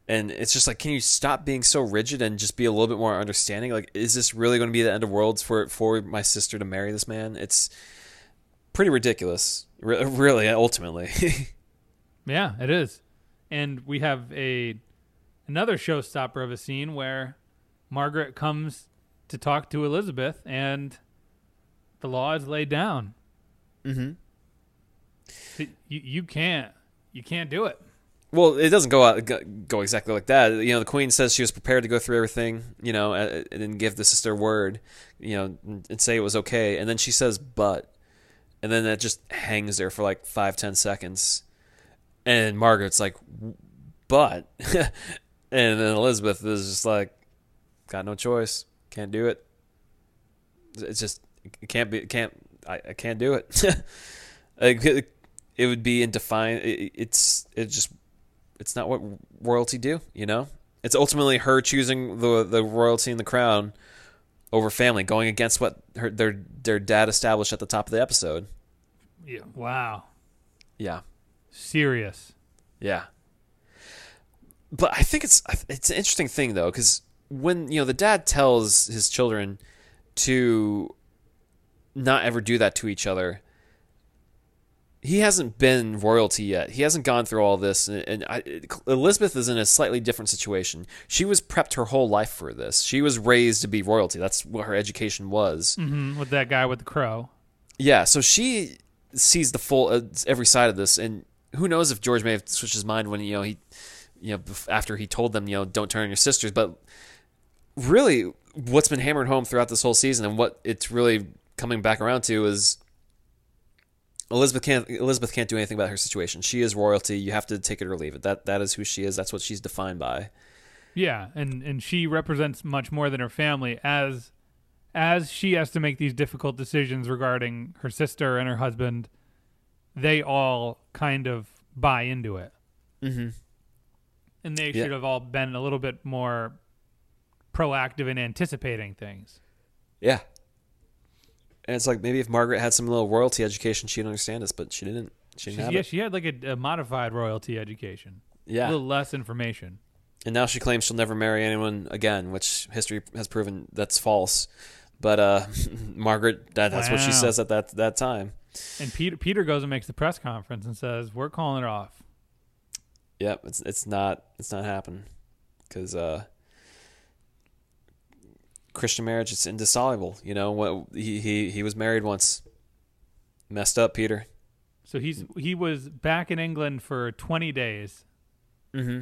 And it's just like, can you stop being so rigid and just be a little bit more understanding? Like, is this really going to be the end of worlds for for my sister to marry this man? It's pretty ridiculous, re- really. Ultimately, Yeah, it is. And we have a another showstopper of a scene where Margaret comes to talk to Elizabeth and the law is laid down. mm-hmm. You, you can't you can't do it. Well, it doesn't go out, go- exactly like that. You know, the queen says she was prepared to go through everything, you know, uh, and give the sister word, you know, and- and say it was okay, and then she says "but," and then that just hangs there for like five, ten seconds, and Margaret's like, "But," and then Elizabeth is just like, "Got no choice, can't do it." It's just it can't be, it can't, I, I can't do it. It, it would be in define. It, it's it just it's not what royalty do, you know? It's ultimately her choosing the the royalty and the crown over family, going against what her their their dad established at the top of the episode. Yeah. Wow. Yeah, Serious. yeah. But I think it's it's an interesting thing though, because when you know the dad tells his children to not ever do that to each other. He hasn't been royalty yet. He hasn't gone through all this, and, and I, Elizabeth is in a slightly different situation. She was prepped her whole life for this. She was raised to be royalty. That's what her education was. hmm With that guy with the crow. Yeah, so she sees the full uh, every side of this, and who knows if George may have switched his mind when you know he, you know, after he told them you know don't turn on your sisters. But really, what's been hammered home throughout this whole season, and what it's really coming back around to is Elizabeth can't Elizabeth can't do anything about her situation. She is royalty. You have to take it or leave it. That that is who she is. That's what she's defined by. Yeah, and and she represents much more than her family as as she has to make these difficult decisions regarding her sister and her husband. They all kind of buy into it. Mm-hmm. And they Yeah. should have all been a little bit more proactive in anticipating things. Yeah. And it's like maybe if Margaret had some little royalty education, she'd understand us, but she didn't. She didn't have yeah, it. she had like a, a modified royalty education. Yeah. A little less information. and now she claims she'll never marry anyone again, which history has proven that's false. But uh, Margaret, that, that's what she says at that that time. And Peter Peter goes and makes the press conference and says, "We're calling it off." Yep, it's it's not it's not happening because uh, Christian marriage it's indissoluble. You know what he, he he was married once, messed up Peter. So he's he was back in England for 20 days. Mm-hmm.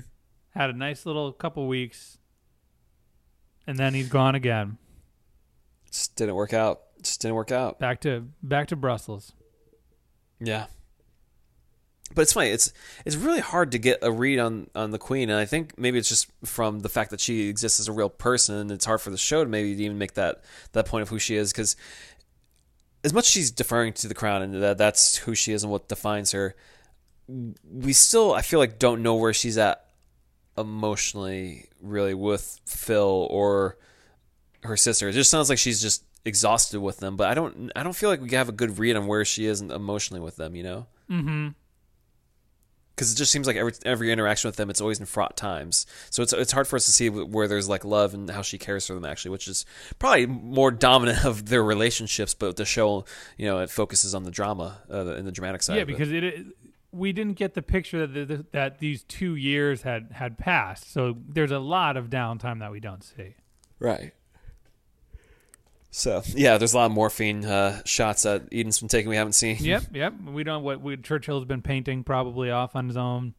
Had a nice little couple weeks, and then he's gone again. Just didn't work out. Just didn't work out. Back to back to Brussels. Yeah. But it's funny. It's it's really hard to get a read on, on the queen, and I think maybe it's just from the fact that she exists as a real person. It's hard for the show to maybe even make that that point of who she is, because as much as she's deferring to the crown and that that's who she is and what defines her, we still I feel like don't know where she's at emotionally, really, with Phil or her sister. It just sounds like she's just exhausted with them, but I don't I don't feel like we have a good read on where she is emotionally with them, you know? Mm-hmm. Because it just seems like every every interaction with them, it's always in fraught times. So it's it's hard for us to see where there's like love and how she cares for them actually, which is probably more dominant of their relationships. But the show, you know, it focuses on the drama uh, and the dramatic side. Yeah, because it, it we didn't get the picture that the, that these two years had had passed. So there's a lot of downtime that we don't see. Right. So yeah, there's a lot of morphine uh, shots that Eden's been taking we haven't seen. Yep, yep. We don't what we, Churchill's been painting probably off on his own.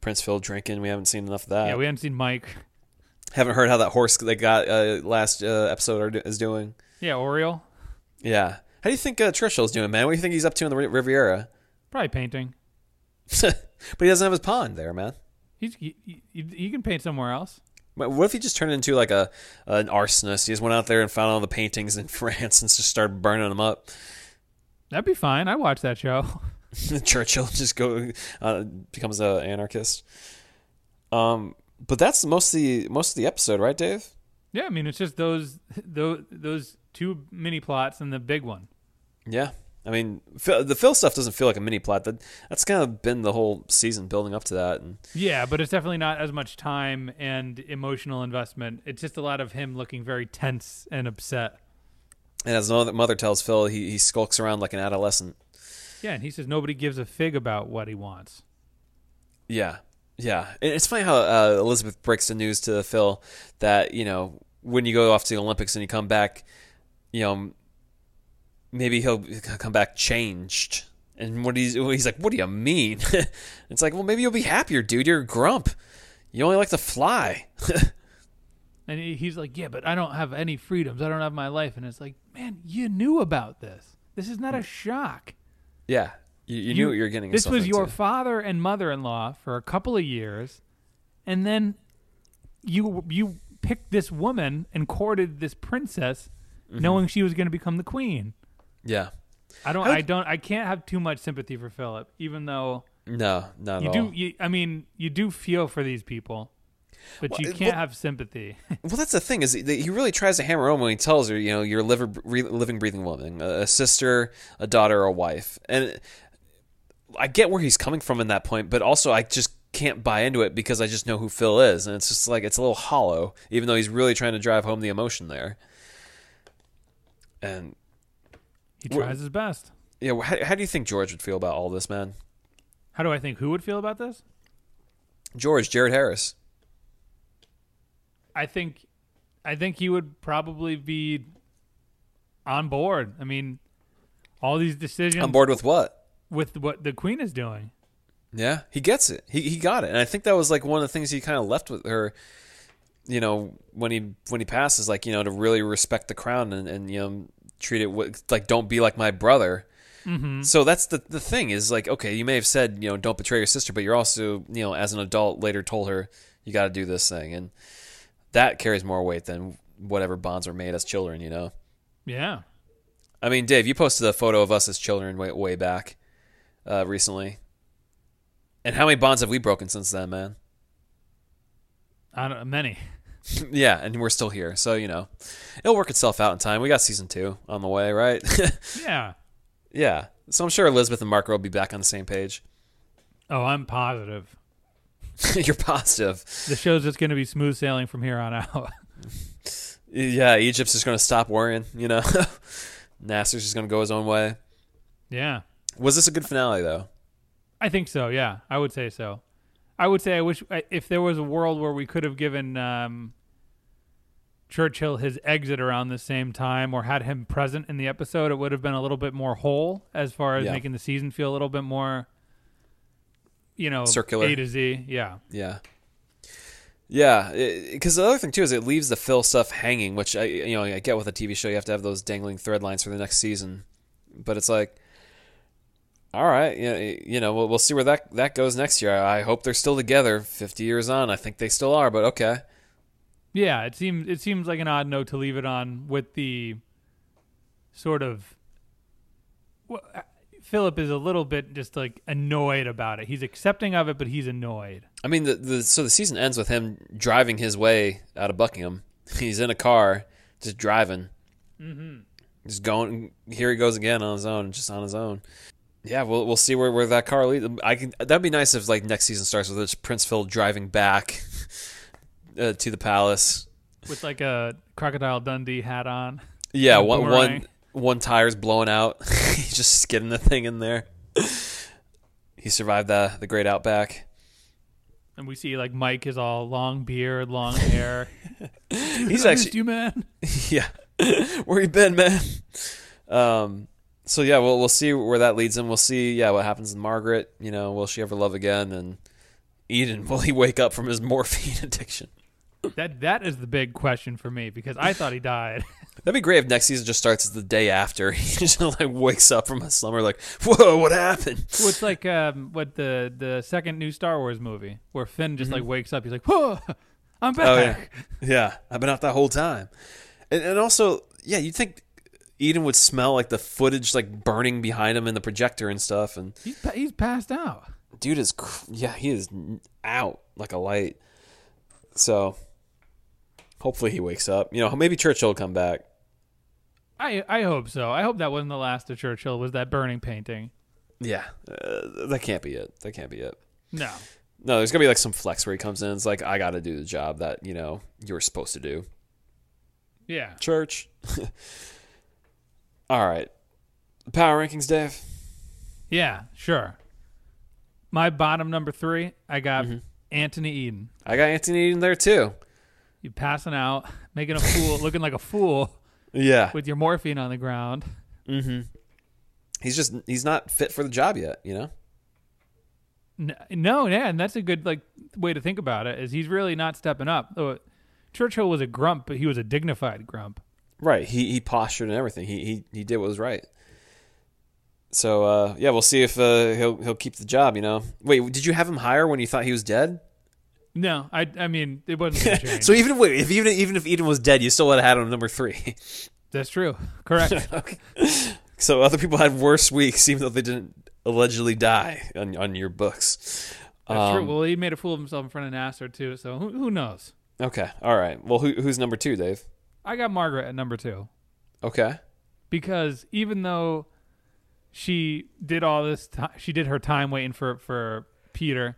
Prince Phil drinking, we haven't seen enough of that. yeah, we haven't seen Mike. haven't heard how that horse they got uh, last uh, episode are, is doing. Yeah, Aureole Yeah. How do you think uh, Churchill's doing, man? What do you think he's up to in the Riviera? probably painting. but he doesn't have his pond there, man. He's he, he, he can paint somewhere else. What if he just turned into like a an arsonist? He just went out there and found all the paintings in France and just started burning them up. That'd be fine. I watch that show. Churchill just go uh, becomes an anarchist. Um, but that's most of the most of the episode, right, Dave? Yeah, I mean it's just those those those two mini plots and the big one. Yeah, I mean, the Phil stuff doesn't feel like a mini plot. That that's kind of been the whole season building up to that, and Yeah, but it's definitely not as much time and emotional investment. It's just a lot of him looking very tense and upset. and as the mother tells Phil, he he skulks around like an adolescent. Yeah, and he says nobody gives a fig about what he wants. Yeah, yeah. And It's funny how uh, Elizabeth breaks the news to Phil that you know when you go off to the Olympics and you come back, you know, maybe he'll come back changed. And what he's he's like, what do you mean? it's like, well, maybe you'll be happier, dude. You're a grump. You only like to fly. And he's like, "Yeah, but I don't have any freedoms. I don't have my life." And it's like, "Man, you knew about this. This is not a shock. yeah, you, you, knew what you were getting. This was your into. father and mother-in-law for a couple of years, and then you you picked this woman and courted this princess, Mm-hmm. knowing she was going to become the queen. Yeah. I don't. How- I don't. I can't have too much sympathy for Philip, even though No, not you at do. all. You, I mean, you do feel for these people, but Well, you can't well- have sympathy. Well, that's the thing is that he really tries to hammer home when he tells her, you know, you're a liver, re- living, breathing woman, a a sister, a daughter, a wife, and I get where he's coming from in that point, but also I just can't buy into it because I just know who Phil is, and it's just like it's a little hollow, even though he's really trying to drive home the emotion there. And he tries his best. yeah, how, how do you think George would feel about all this, man? How do I think who would feel about this? George, Jared Harris. I think, I think he would probably be on board. I mean, all these decisions On board with what? with what the queen is doing. Yeah, he gets it. He he got it, and I think that was like one of the things he kind of left with her. You know, when he when he passes, like you know, to really respect the crown and and you know treat it with, like don't be like my brother. Mm-hmm. So that's the the thing is like okay, you may have said you know don't betray your sister, but you're also you know as an adult later told her you got to do this thing, and that carries more weight than whatever bonds were made as children. You know, Yeah. I mean, Dave, you posted a photo of us as children way way back uh, recently, and how many bonds have we broken since then, man? I don't, many. yeah, and we're still here. So, you know, it'll work itself out in time. We got season two on the way, right? Yeah. yeah. So I'm sure Elizabeth and Marco will be back on the same page. Oh, I'm positive. You're positive. The show's just going to be smooth sailing from here on out. Yeah, Egypt's just going to stop worrying, you know? Nasser's just going to go his own way. yeah. Was this a good finale, though? I think so. Yeah, I would say so. I would say I wish I- if there was a world where we could have given um, Churchill his exit around the same time, or had him present in the episode, it would have been a little bit more whole as far as Yeah. making the season feel a little bit more, you know, Circular. A to Z. Yeah, Yeah. Yeah, because the other thing too is it leaves the Phil stuff hanging, which I you know I get with a TV show you have to have those dangling thread lines for the next season, but it's like, all right, you know, you know we'll, we'll see where that that goes next year. I, hope they're still together fifty years on. I think they still are, but okay. yeah. It seems it seems like an odd note to leave it on with the sort of. Well, uh, Philip is a little bit just like annoyed about it. He's accepting of it, but he's annoyed. I mean, the, the so the season ends with him driving his way out of Buckingham. He's in a car, just driving, mm-hmm. just going. Here he goes again on his own, just on his own. Yeah, we'll we'll see where, where that car leads. I can that'd be nice if like next season starts with this Prince Phil driving back uh, to the palace. with like a crocodile Dundee hat on. Yeah, one one one tire's blowing out. He's just skidding the thing in there. He survived the the Great Outback. And we see like Mike is all long beard, long hair. He's actually you, man. yeah. where you been, man? Um. So yeah, we'll we'll see where that leads him. We'll see, yeah, what happens with Margaret. You know, will she ever love again? And Eden, will he wake up from his morphine addiction? That that is the big question for me because I thought he died. That'd be great if next season just starts the day after. He just like wakes up from a slumber, like, whoa, what happened? well, it's like um, what the the second new Star Wars movie where Finn just like wakes up. He's like, "Whoa, I'm back." Oh yeah, yeah. I've been out that whole time, and, and also, yeah, you'd think Eden would smell like the footage like burning behind him in the projector and stuff, and He's he's passed out. dude is cr- yeah he is out like a light so hopefully he wakes up you know maybe churchill will come back I I hope so. I hope that wasn't the last of Churchill. Was that burning painting? yeah uh, that can't be it that can't be it No. no there's gonna be like some flex where he comes in it's like i gotta do the job that you know you were supposed to do Yeah. church all right power rankings dave Yeah. Sure. My bottom number three, I got Anthony Eden. i got anthony Eden there too You passing out, making a fool, looking like a fool yeah with your morphine on the ground. Mm-hmm. he's just he's not fit for the job yet you know N- No, yeah, and that's a good like way to think about it. Is he's really not stepping up. Uh, Churchill was a grump, but he was a dignified grump. Right. He he postured and everything. He he he did what was right. So uh, yeah, we'll see if uh, he'll he'll keep the job. You know. Wait, did you have him hire when you thought he was dead? No, I I mean it wasn't. So even wait, if even even if Eden was dead, you still would have had him number three. that's true. Correct. okay. So other people had worse weeks, even though they didn't allegedly die on on your books. That's true. Um, Well, he made a fool of himself in front of Nasser too. So who who knows? Okay. All right. Well, who who's number two, Dave? I got Margaret at number two Okay. because even though she did all this, ti she did her time waiting for for Peter.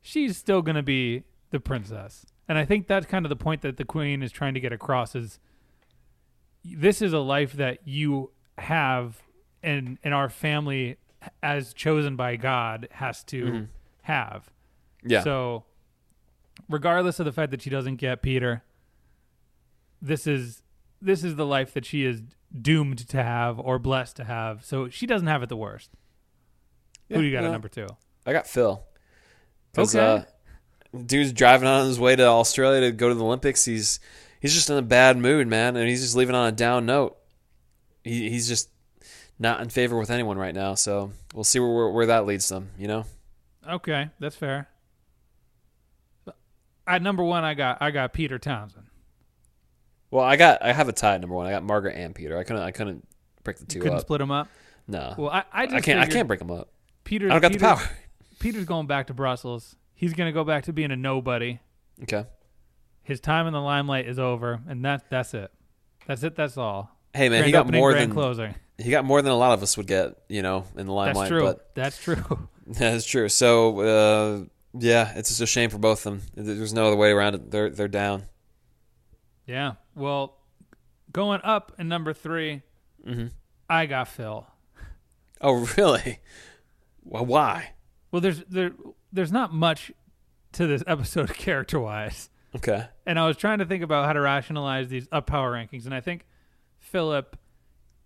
She's still gonna be the princess, and I think that's kind of the point that the queen is trying to get across: is this is a life that you have, and and our family, as chosen by God, has to mm-hmm. have. Yeah. So, regardless of the fact that she doesn't get Peter, this is this is the life that she is doomed to have or blessed to have. So she doesn't have it the worst. Who do you got Yeah, at number two? I got Phil. Okay. Uh, dude's driving on his way to Australia to go to the Olympics. He's he's just in a bad mood, man, and he's just leaving on a down note. He he's just not in favor with anyone right now. So we'll see where where, where that leads them. You know. Okay, that's fair. At number one, I got I got Peter Townsend. Well, I got I have a tie at number one. I got Margaret and Peter. I couldn't I couldn't break the two Couldn't up. split them up. No, Well, I I, just I can't I can't break them up. Peter. I don't got Peter's, the power. Peter's going back to Brussels. He's gonna go back to being a nobody. Okay. His time in the limelight is over, and that that's it. That's it. That's all. Hey man, grand he got opening, more than closing. he got more than a lot of us would get, you know, in the limelight. That's true. But That's true. that's true. So uh, yeah, it's just a shame for both of them. There's no other way around it. They're they're down. Yeah. Well, going up in number 3 hmm I got Phil. Oh really? Well, why? Well, there's there there's not much to this episode character wise, Okay. and I was trying to think about how to rationalize these up power rankings, and I think Philip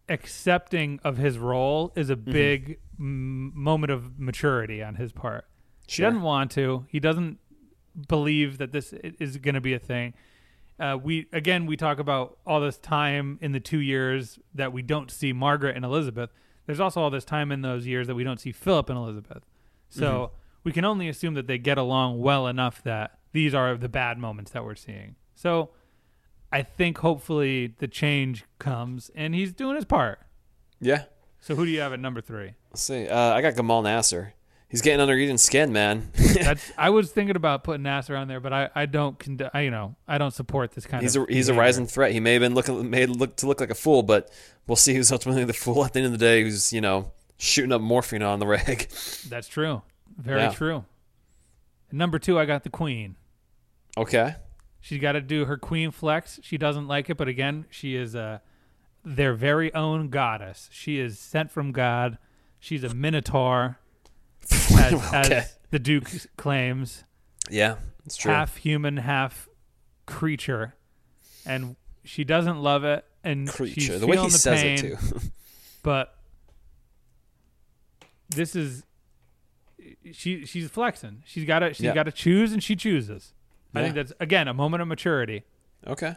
accepting of his role is a big m- moment of maturity on his part. He doesn't want to. He doesn't believe that this is going to be a thing. Uh, we again we talk about all this time in the two years that we don't see Margaret and Elizabeth. There's also all this time in those years that we don't see Philip and Elizabeth. So we can only assume that they get along well enough that these are the bad moments that we're seeing. So I think hopefully the change comes and he's doing his part. Yeah. So who do you have at number three? Let's see. Uh, I got Gamal Nasser. He's getting under Eden's skin, man. That's I was thinking about putting Nasser on there, but I, I don't cond- I, you know I don't support this kind he's of a he's a rising threat. He may have been looking made look to look like a fool, but we'll see who's ultimately the fool at the end of the day. Who's you know shooting up morphine on the reg. That's true, very Yeah. true. And number two, I got the Queen. Okay. She's got to do her Queen flex. She doesn't like it, but again, she is uh, their very own goddess. She is sent from God. She's a minotaur, as, Okay. as the Duke claims. Yeah, it's true. half human, half creature, and she doesn't love it. And Creature. The way he the says pain, it too. But this is she. She's flexing. She's got to. She's Yeah. got to choose, and she chooses. I think that's again a moment of maturity. okay.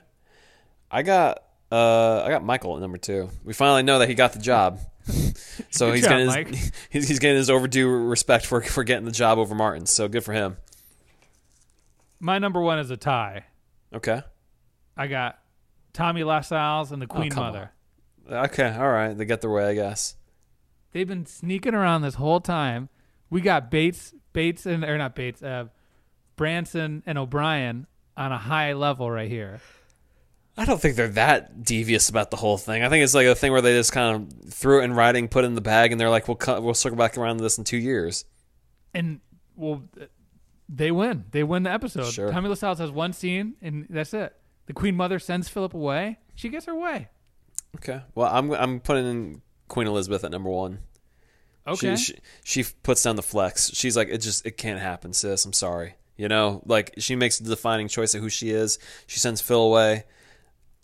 I got uh I got Michael at number two. We finally know that he got the job. so Good he's job, getting his, he's, he's getting his overdue respect for for getting the job over Martin. So good for him. My number one is a tie. Okay. I got Tommy Lascelles and the Queen Oh, Mother. Okay. All right. They get their way, I guess. They've been sneaking around this whole time. We got Bates, Bates, and or not Bates, uh, Branson and O'Brien on a high level right here. I don't think they're that devious about the whole thing. I think it's like a thing where they just kind of threw it in writing, put it in the bag, and they're like, "We'll cut, we'll circle back around to this in two years." and well, they win. They win the episode. Sure. Tommy Lascelles has one scene, and that's it. The Queen Mother sends Philip away. She gets her way. Okay. Well, I'm I'm putting in Queen Elizabeth at number one. Okay. She, she she puts down the flex. She's like, it just it can't happen, sis. I'm sorry. You know, like she makes the defining choice of who she is. She sends Phil away.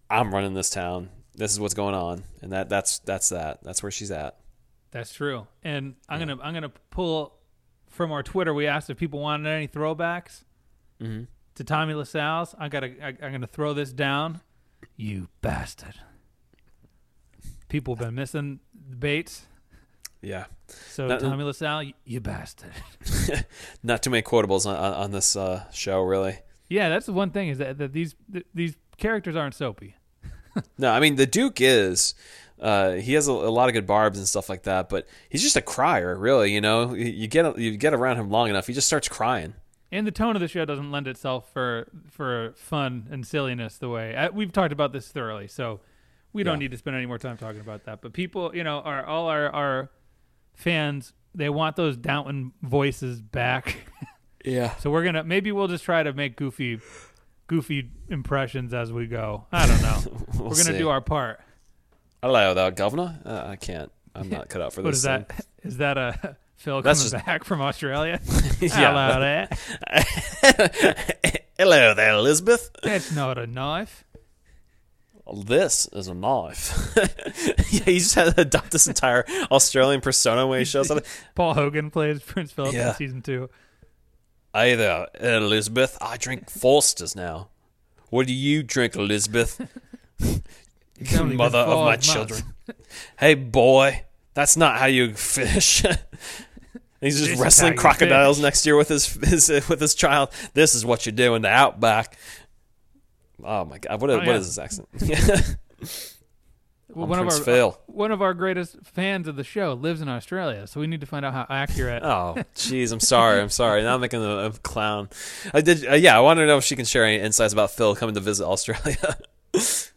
I'm running this town. This is what's going on, and that that's that's that. That's where she's at. that's true. And I'm gonna I'm gonna pull from our Twitter. We asked if people wanted any throwbacks Mm-hmm. to Tommy Lascelles. I gotta I, I'm gonna throw this down. You bastard. People have been missing the Bates. Yeah. So That- Tommy LaSalle, you, you bastard. Not too many quotables on, on, on this uh, show, really. Yeah, that's the one thing is that, that these th- these characters aren't soapy. No, I mean the Duke is. Uh, he has a, a lot of good barbs and stuff like that, but he's just a crier, really. You know, you you get you get around him long enough, he just starts crying. And the tone of the show doesn't lend itself for for fun and silliness the way I, we've talked about this thoroughly. So we don't Yeah. need to spend any more time talking about that. But people, you know, are all our our fans. They want those Downton voices back. Yeah. so we're gonna maybe we'll just try to make goofy goofy impressions as we go. I don't know. We'll we're gonna see. do our part. Hello, there, governor. Uh, I can't. I'm not cut out for What this. is that? Is that a Phil That's coming back from Australia? thing. Hello there. Hello there, Elizabeth. That's not a knife. This is a knife. yeah, he just had to adopt this entire Australian persona when he shows up. Paul Hogan plays Prince Philip Yeah. in season two. Hey there, Elizabeth. I drink Foster's now. What do you drink, Elizabeth? Mother of my months. children. hey, boy, that's not how you fish. He's just This wrestling crocodiles next year with his, his uh, with his child. This is what you do in the outback. Oh my god, what, Oh, what yeah. is this accent? Well, one of our Phil. one of our greatest fans of the show lives in Australia, so we need to find out how accurate. Oh, jeez, I'm sorry. I'm sorry. Now I'm making a, a clown. I did. Uh, yeah, I want to know if she can share any insights about Phil coming to visit Australia.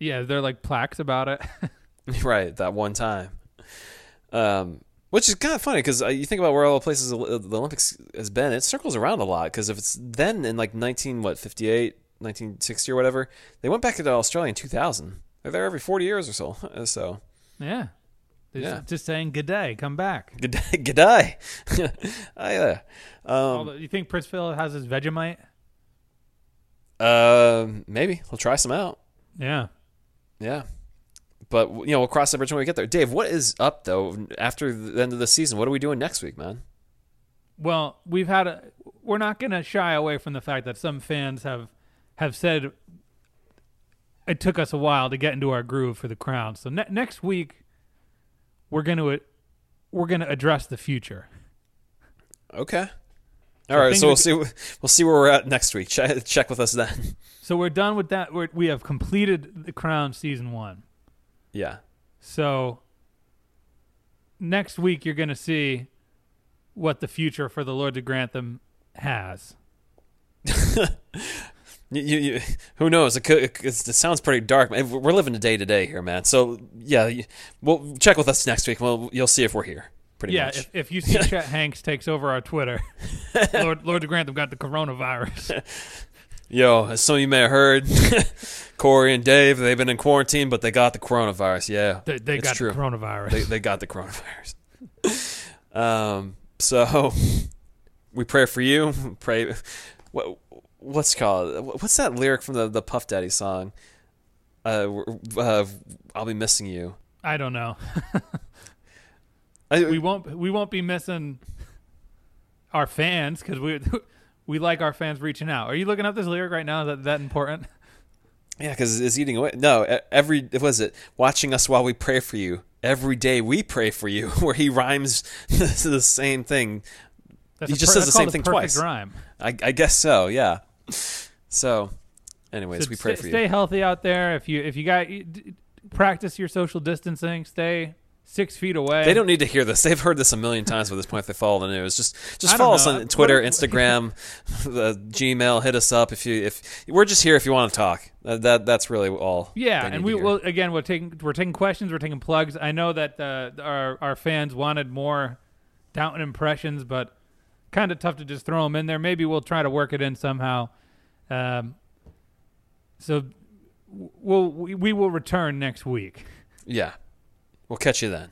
yeah, they're like plaques about it. right, that one time. Um, which is kind of funny because uh, you think about where all the places the the Olympics has been. It circles around a lot because if it's then in like 19 what 58, 1960 or whatever, they went back to Australia in 2000. They're there every 40 years or so. Uh, So yeah. They're Yeah. Just, just saying good day, come back. good day. Good day. I, uh, um, Although, you think Prince Philip has his Vegemite? um, maybe we'll try some out. Yeah. Yeah. But you know, we'll cross that bridge when we get there. Dave, what is up though after the end of the season? What are we doing next week, man? Well, we've had a. We're not going to shy away from the fact that some fans have have said it took us a while to get into our groove for the crown. So ne- next week, we're going to we're to address the future. Okay. All right, things so we'll see. We'll see where we're at next week. Check, check with us then. So we're done with that. We're, we have completed the crown season one. Yeah. So next week, you're going to see what the future for the Lords of Grantham has. You, you, you, who knows? It, could, it, it sounds pretty dark. We're living a day to day here, man. So yeah, you, we'll check with us next week. Well, you'll see if we're here. Pretty yeah, much. if, if you see Chet Hanks takes over our Twitter, Lord, Lord Grantham got the coronavirus. Yo, as some of you may have heard, Corey and Dave, they've been in quarantine, but they got the coronavirus. Yeah, They, they got true. the coronavirus. they, they got the coronavirus. um, so we pray for you. Pray. What what's called? What's that lyric from the the Puff Daddy song? Uh, uh, I'll be missing you. I don't know. I, We won't. We won't be missing our fans because we we like our fans reaching out. Are you looking up this lyric right now? Is that that important? yeah, because it's eating away. No, every what was it watching us while we pray for you. Every day we pray for you, where he rhymes the same thing. That's He just per- says the same thing perfect twice. Rhyme. I, I guess so. Yeah. So, anyways, So we pray stay, for you. Stay healthy out there. If you if you got d- practice your social distancing. Stay six feet away. They don't need to hear this. They've heard this a million times by this point if they follow the news. Just just follow us on Twitter, Instagram, the Gmail. Hit us up if you if we're just here if you want to talk. That, that that's really all. Yeah, and we will again. We're taking we're taking questions. We're taking plugs. I know that uh, our our fans wanted more Downton impressions, but kind of tough to just throw them in there. Maybe we'll try to work it in somehow. Um, so we'll we, we will return next week. Yeah, we'll catch you then.